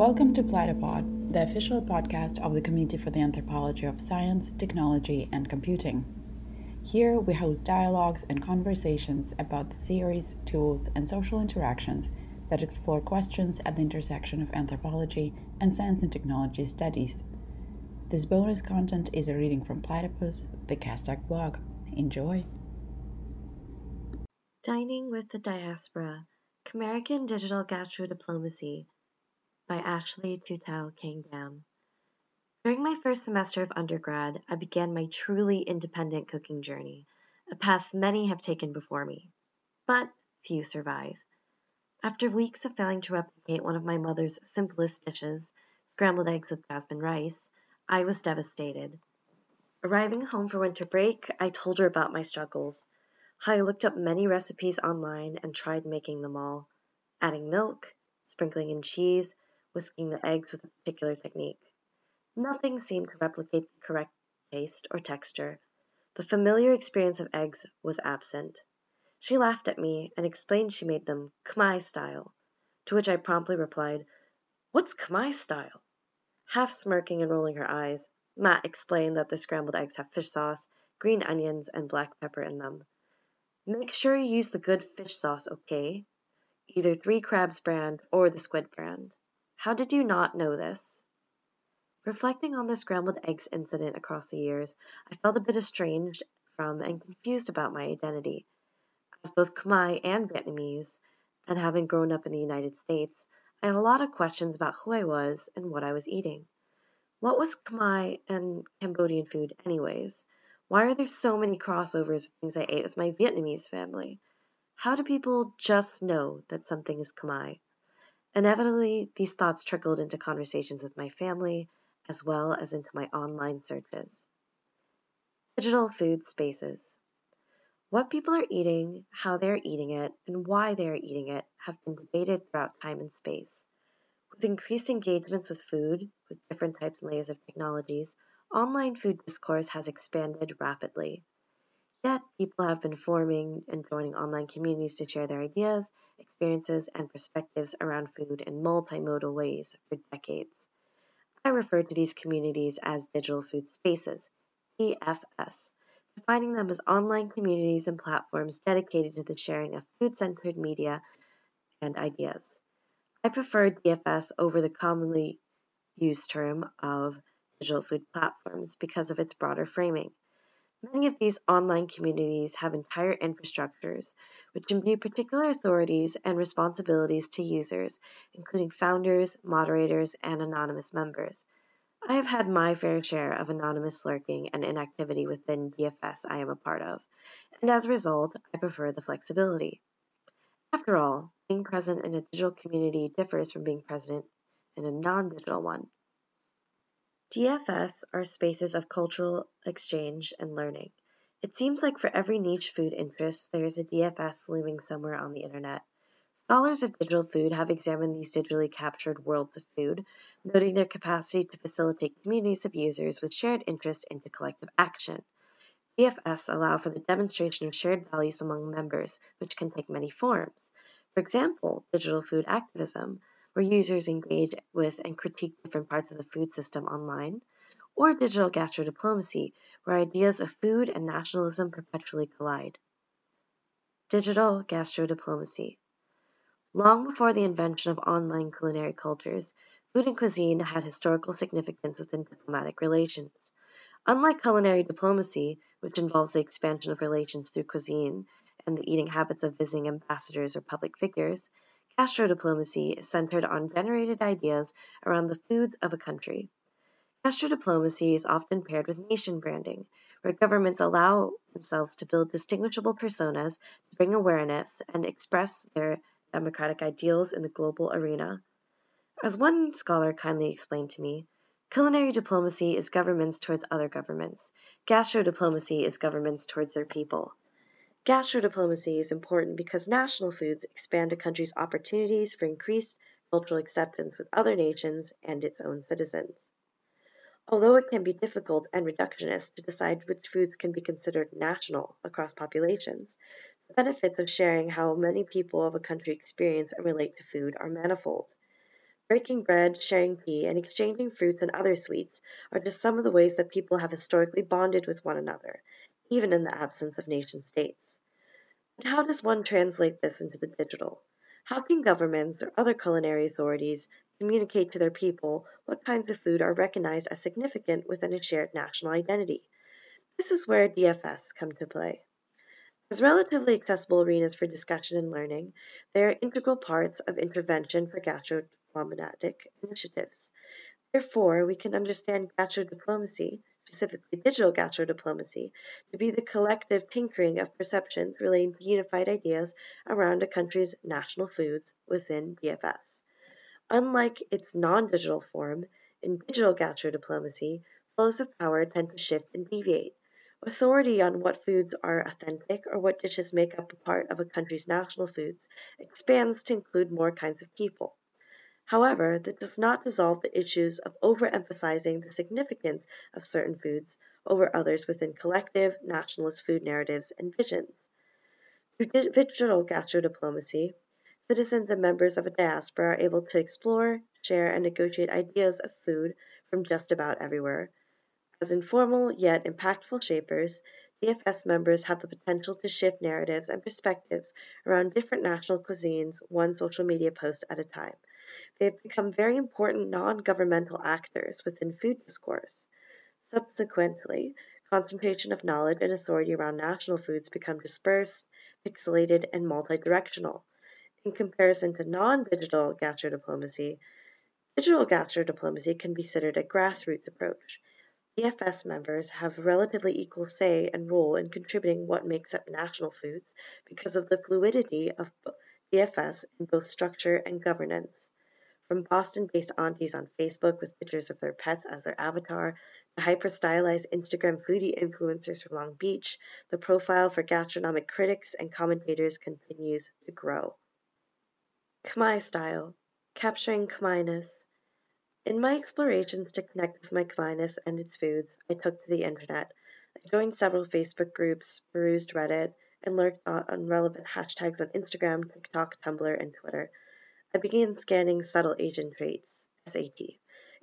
Welcome to Platypod, the official podcast of the Committee for the Anthropology of Science, Technology, and Computing. Here we host dialogues and conversations about the theories, tools, and social interactions that explore questions at the intersection of anthropology and science and technology studies. This bonus content is a reading from Platypus, the CASTAC blog. Enjoy! Dining with the Diaspora Khmerican Digital Gastrodiplomacy by Ashley Tutau Kangdam. During my first semester of undergrad, I began my truly independent cooking journey, a path many have taken before me. But few survive. After weeks of failing to replicate one of my mother's simplest dishes, scrambled eggs with jasmine rice, I was devastated. Arriving home for winter break, I told her about my struggles. how I looked up many recipes online and tried making them all, adding milk, sprinkling in cheese, whisking the eggs with a particular technique. Nothing seemed to replicate the correct taste or texture. The familiar experience of eggs was absent. She laughed at me and explained she made them Khmer style, to which I promptly replied, What's Khmer style? Half smirking and rolling her eyes, Matt explained that the scrambled eggs have fish sauce, green onions, and black pepper in them. Make sure you use the good fish sauce, okay? Either Three Crabs brand or the squid brand. How did you not know this? Reflecting on the scrambled eggs incident across the years, I felt a bit estranged from and confused about my identity. As both Khmer and Vietnamese, and having grown up in the United States, I had a lot of questions about who I was and what I was eating. What was Khmer and Cambodian food, anyways? Why are there so many crossovers with things I ate with my Vietnamese family? How do people just know that something is Khmer? Inevitably, these thoughts trickled into conversations with my family, as well as into my online searches. Digital food spaces. What people are eating, how they are eating it, and why they are eating it have been debated throughout time and space. With increased engagements with food, with different types and layers of technologies, online food discourse has expanded rapidly. Yet, people have been forming and joining online communities to share their ideas, experiences, and perspectives around food in multimodal ways for decades. I refer to these communities as digital food spaces, DFS, defining them as online communities and platforms dedicated to the sharing of food centered media and ideas. I prefer DFS over the commonly used term of digital food platforms because of its broader framing. Many of these online communities have entire infrastructures which imbue particular authorities and responsibilities to users, including founders, moderators, and anonymous members. I have had my fair share of anonymous lurking and inactivity within DFS I am a part of, and as a result, I prefer the flexibility. After all, being present in a digital community differs from being present in a non digital one. DFS are spaces of cultural exchange and learning. It seems like for every niche food interest, there is a DFS looming somewhere on the internet. Scholars of digital food have examined these digitally captured worlds of food, noting their capacity to facilitate communities of users with shared interests into collective action. DFS allow for the demonstration of shared values among members, which can take many forms. For example, digital food activism, where users engage with and critique different parts of the food system online, or digital gastro diplomacy, where ideas of food and nationalism perpetually collide. Digital gastro diplomacy. Long before the invention of online culinary cultures, food and cuisine had historical significance within diplomatic relations. Unlike culinary diplomacy, which involves the expansion of relations through cuisine and the eating habits of visiting ambassadors or public figures, Gastrodiplomacy is centered on generated ideas around the foods of a country. Gastrodiplomacy is often paired with nation branding, where governments allow themselves to build distinguishable personas to bring awareness and express their democratic ideals in the global arena. As one scholar kindly explained to me, culinary diplomacy is governments towards other governments. Gastrodiplomacy is governments towards their people. Gastrodiplomacy is important because national foods expand a country's opportunities for increased cultural acceptance with other nations and its own citizens. Although it can be difficult and reductionist to decide which foods can be considered national across populations, the benefits of sharing how many people of a country experience and relate to food are manifold. Breaking bread, sharing tea, and exchanging fruits and other sweets are just some of the ways that people have historically bonded with one another, even in the absence of nation states. But how does one translate this into the digital? How can governments or other culinary authorities communicate to their people what kinds of food are recognized as significant within a shared national identity? This is where DFS come to play. As relatively accessible arenas for discussion and learning, they are integral parts of intervention for gastrodiplomatic initiatives. Therefore, we can understand gastrodiplomacy, specifically digital gastrodiplomacy, to be the collective tinkering of perceptions relating to unified ideas around a country's national foods within DFS. Unlike its non-digital form, in digital gastrodiplomacy, flows of power tend to shift and deviate. Authority on what foods are authentic or what dishes make up a part of a country's national foods expands to include more kinds of people. However, that does not dissolve the issues of overemphasizing the significance of certain foods over others within collective nationalist food narratives and visions. Through digital gastrodiplomacy, citizens and members of a diaspora are able to explore, share, and negotiate ideas of food from just about everywhere, as informal yet impactful shapers, DFS members have the potential to shift narratives and perspectives around different national cuisines one social media post at a time. They have become very important non-governmental actors within food discourse. Subsequently, concentration of knowledge and authority around national foods become dispersed, pixelated, and multidirectional. In comparison to non-digital gastrodiplomacy, digital gastrodiplomacy can be considered a grassroots approach. DFS members have relatively equal say and role in contributing what makes up national foods because of the fluidity of DFS in both structure and governance. From Boston-based aunties on Facebook with pictures of their pets as their avatar, to hyper-stylized Instagram foodie influencers from Long Beach, the profile for gastronomic critics and commentators continues to grow. Khmer style, capturing Khmerness. In my explorations to connect with my Khmerness and its foods, I took to the internet. I joined several Facebook groups, perused Reddit, and lurked on relevant hashtags on Instagram, TikTok, Tumblr, and Twitter. I began scanning subtle Asian traits, SAT.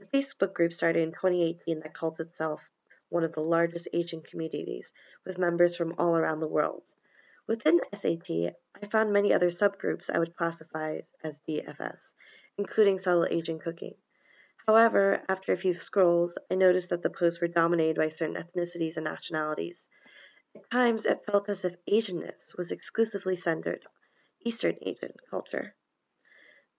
A Facebook group started in 2018 that calls itself one of the largest Asian communities, with members from all around the world. Within SAT, I found many other subgroups I would classify as DFS, including subtle Asian cooking. However, after a few scrolls, I noticed that the posts were dominated by certain ethnicities and nationalities. At times, it felt as if Asianness was exclusively centered on Eastern Asian culture.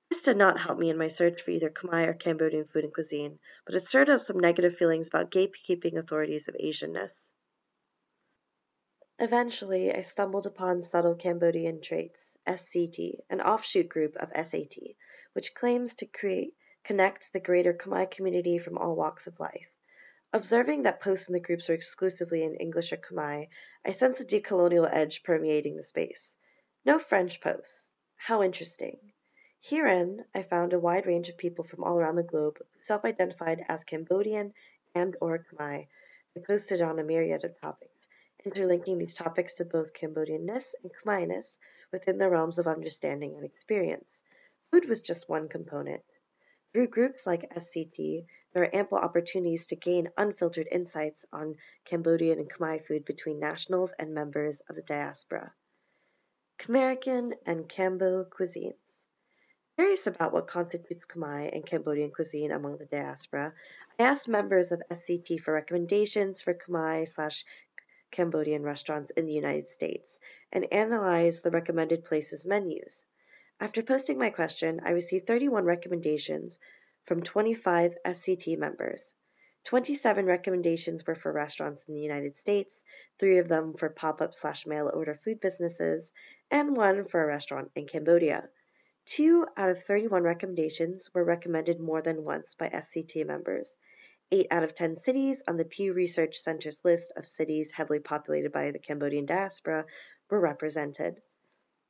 This did not help me in my search for either Khmer or Cambodian food and cuisine, but it stirred up some negative feelings about gatekeeping authorities of Asianness. Eventually, I stumbled upon Subtle Cambodian Traits, SCT, an offshoot group of SAT, which claims to create connect the greater Khmer community from all walks of life. Observing that posts in the groups are exclusively in English or Khmer, I sense a decolonial edge permeating the space. No French posts. How interesting. Herein, I found a wide range of people from all around the globe who self-identified as Cambodian and or Khmer. They posted on a myriad of topics, interlinking these topics to both Cambodianness and Khmerness within the realms of understanding and experience. Food was just one component. Through groups like SCT, there are ample opportunities to gain unfiltered insights on Cambodian and Khmer food between nationals and members of the diaspora. Khmerican and Cambo cuisines. Curious about what constitutes Khmer and Cambodian cuisine among the diaspora, I asked members of SCT for recommendations for Khmer slash Cambodian restaurants in the United States and analyzed the recommended places' menus. After posting my question, I received 31 recommendations from 25 SCT members. 27 recommendations were for restaurants in the United States, three of them for pop-up slash mail order food businesses, and one for a restaurant in Cambodia. Two out of 31 recommendations were recommended more than once by SCT members. Eight out of 10 cities on the Pew Research Center's list of cities heavily populated by the Cambodian diaspora were represented.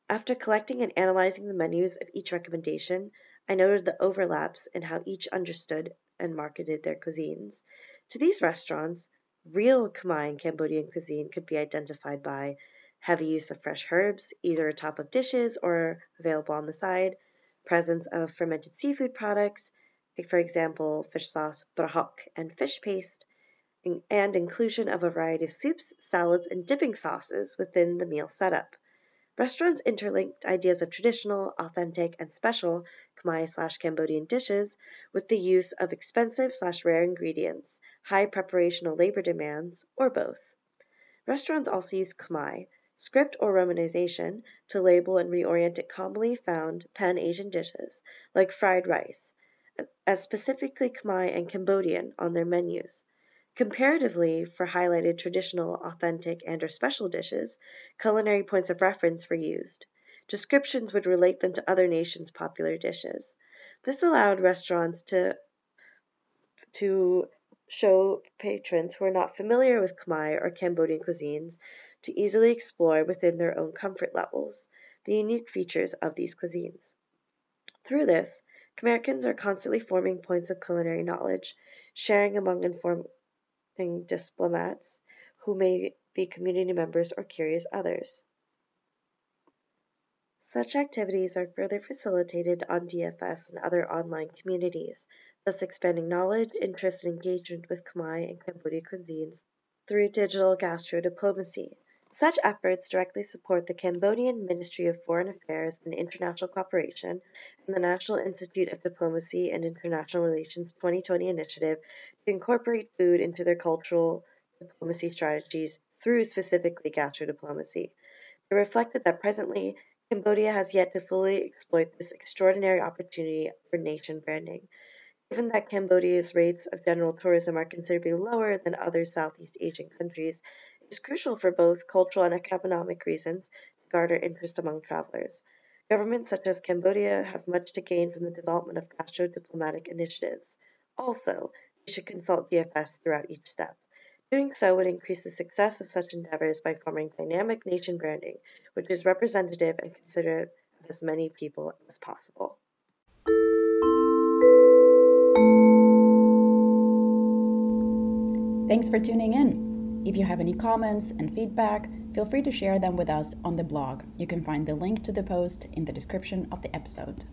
After collecting and analyzing the menus of each recommendation, I noted the overlaps in how each understood and marketed their cuisines. To these restaurants, real Khmer and Cambodian cuisine could be identified by heavy use of fresh herbs, either atop of dishes or available on the side, presence of fermented seafood products, like for example, fish sauce, brahok, and fish paste, and inclusion of a variety of soups, salads, and dipping sauces within the meal setup. Restaurants interlinked ideas of traditional, authentic, and special Khmer slash Cambodian dishes with the use of expensive slash rare ingredients, high preparational labor demands, or both. Restaurants also use Khmer, script or romanization, to label and reorient commonly found pan Asian dishes, like fried rice, as specifically Khmer and Cambodian on their menus. Comparatively, for highlighted traditional, authentic, and/or special dishes, culinary points of reference were used. Descriptions would relate them to other nations' popular dishes. This allowed restaurants to to show patrons who are not familiar with Khmer or Cambodian cuisines to easily explore within their own comfort levels the unique features of these cuisines. Through this, Khmericans are constantly forming points of culinary knowledge, sharing among informing diplomats who may be community members or curious others. Such activities are further facilitated on DFS and other online communities, thus expanding knowledge, interest, and engagement with Khmer and Cambodian cuisines through digital gastro diplomacy. Such efforts directly support the Cambodian Ministry of Foreign Affairs and International Cooperation and the National Institute of Diplomacy and International Relations 2020 initiative to incorporate food into their cultural diplomacy strategies through specifically gastro-diplomacy. They reflected that presently Cambodia has yet to fully exploit this extraordinary opportunity for nation branding. Given that Cambodia's rates of general tourism are considerably lower than other Southeast Asian countries, is crucial for both cultural and economic reasons to garner interest among travelers. Governments such as Cambodia have much to gain from the development of gastro-diplomatic initiatives. Also, they should consult DFS throughout each step. Doing so would increase the success of such endeavors by forming dynamic nation branding, which is representative and considerate of as many people as possible. Thanks for tuning in. If you have any comments and feedback, feel free to share them with us on the blog. You can find the link to the post in the description of the episode.